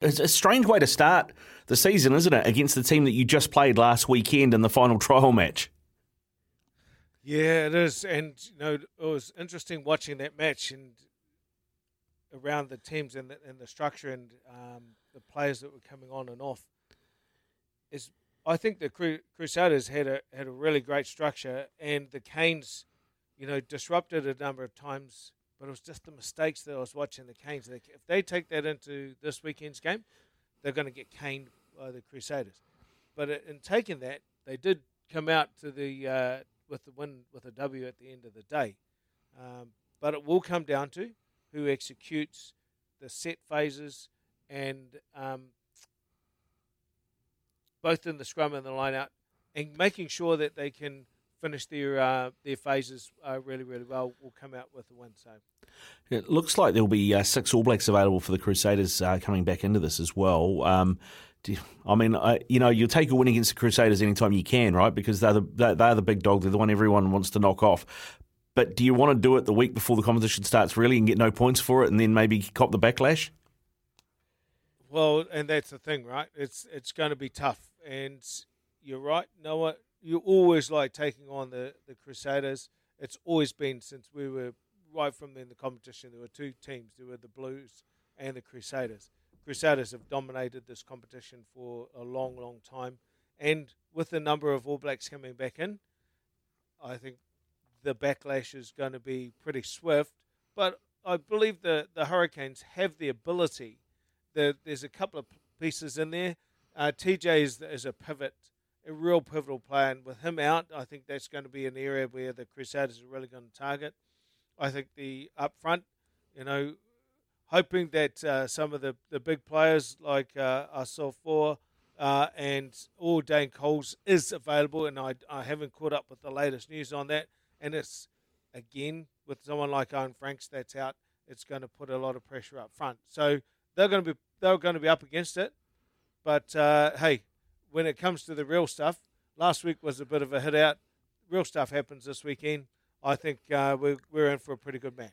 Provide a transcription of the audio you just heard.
It's a strange way to start the season, isn't it? Against the team that you just played last weekend in the final trial match. Yeah, it is, and you know it was interesting watching that match and around the teams and the, and the structure and um, the players that were coming on and off. Is I think the Cru- Crusaders had a had a really great structure, and the Canes, you know, disrupted a number of times. But it was just the mistakes that I was watching the Canes. If they take that into this weekend's game, they're going to get caned by the Crusaders. But in taking that, they did come out to the uh, with the win with a W at the end of the day. Um, but it will come down to who executes the set phases and um, both in the scrum and the line out, and making sure that they can finish their uh, their phases uh, really really well will come out with a win. So it looks like there'll be uh, six All Blacks available for the Crusaders uh, coming back into this as well. Um, you, I mean, you know, you'll take a win against the Crusaders anytime you can, right? Because they're the they're the big dog. They're the one everyone wants to knock off. But do you want to do it the week before the competition starts, really, and get no points for it, and then maybe cop the backlash? Well, and that's the thing, right? It's it's going to be tough, and you're right, Noah. You always like taking on the the Crusaders. It's always been since we were right from in the competition. There were two teams. There were the Blues and the Crusaders. Crusaders have dominated this competition for a long, long time, and with the number of All Blacks coming back in, I think the backlash is going to be pretty swift. But I believe the the Hurricanes have the ability. The, there's a couple of pieces in there. Uh, TJ is, is a pivot, a real pivotal player, and with him out, I think that's going to be an area where the Crusaders are really going to target. I think the up front, you know, hoping that uh, some of the, the big players like uh, Asafo uh, and all Dane Coles is available, and I, I haven't caught up with the latest news on that. And it's again with someone like Owen Franks that's out, it's going to put a lot of pressure up front. So they're going to be they're going to be up against it. But uh, hey, when it comes to the real stuff, last week was a bit of a hit out. Real stuff happens this weekend. I think uh, we're, we're in for a pretty good match.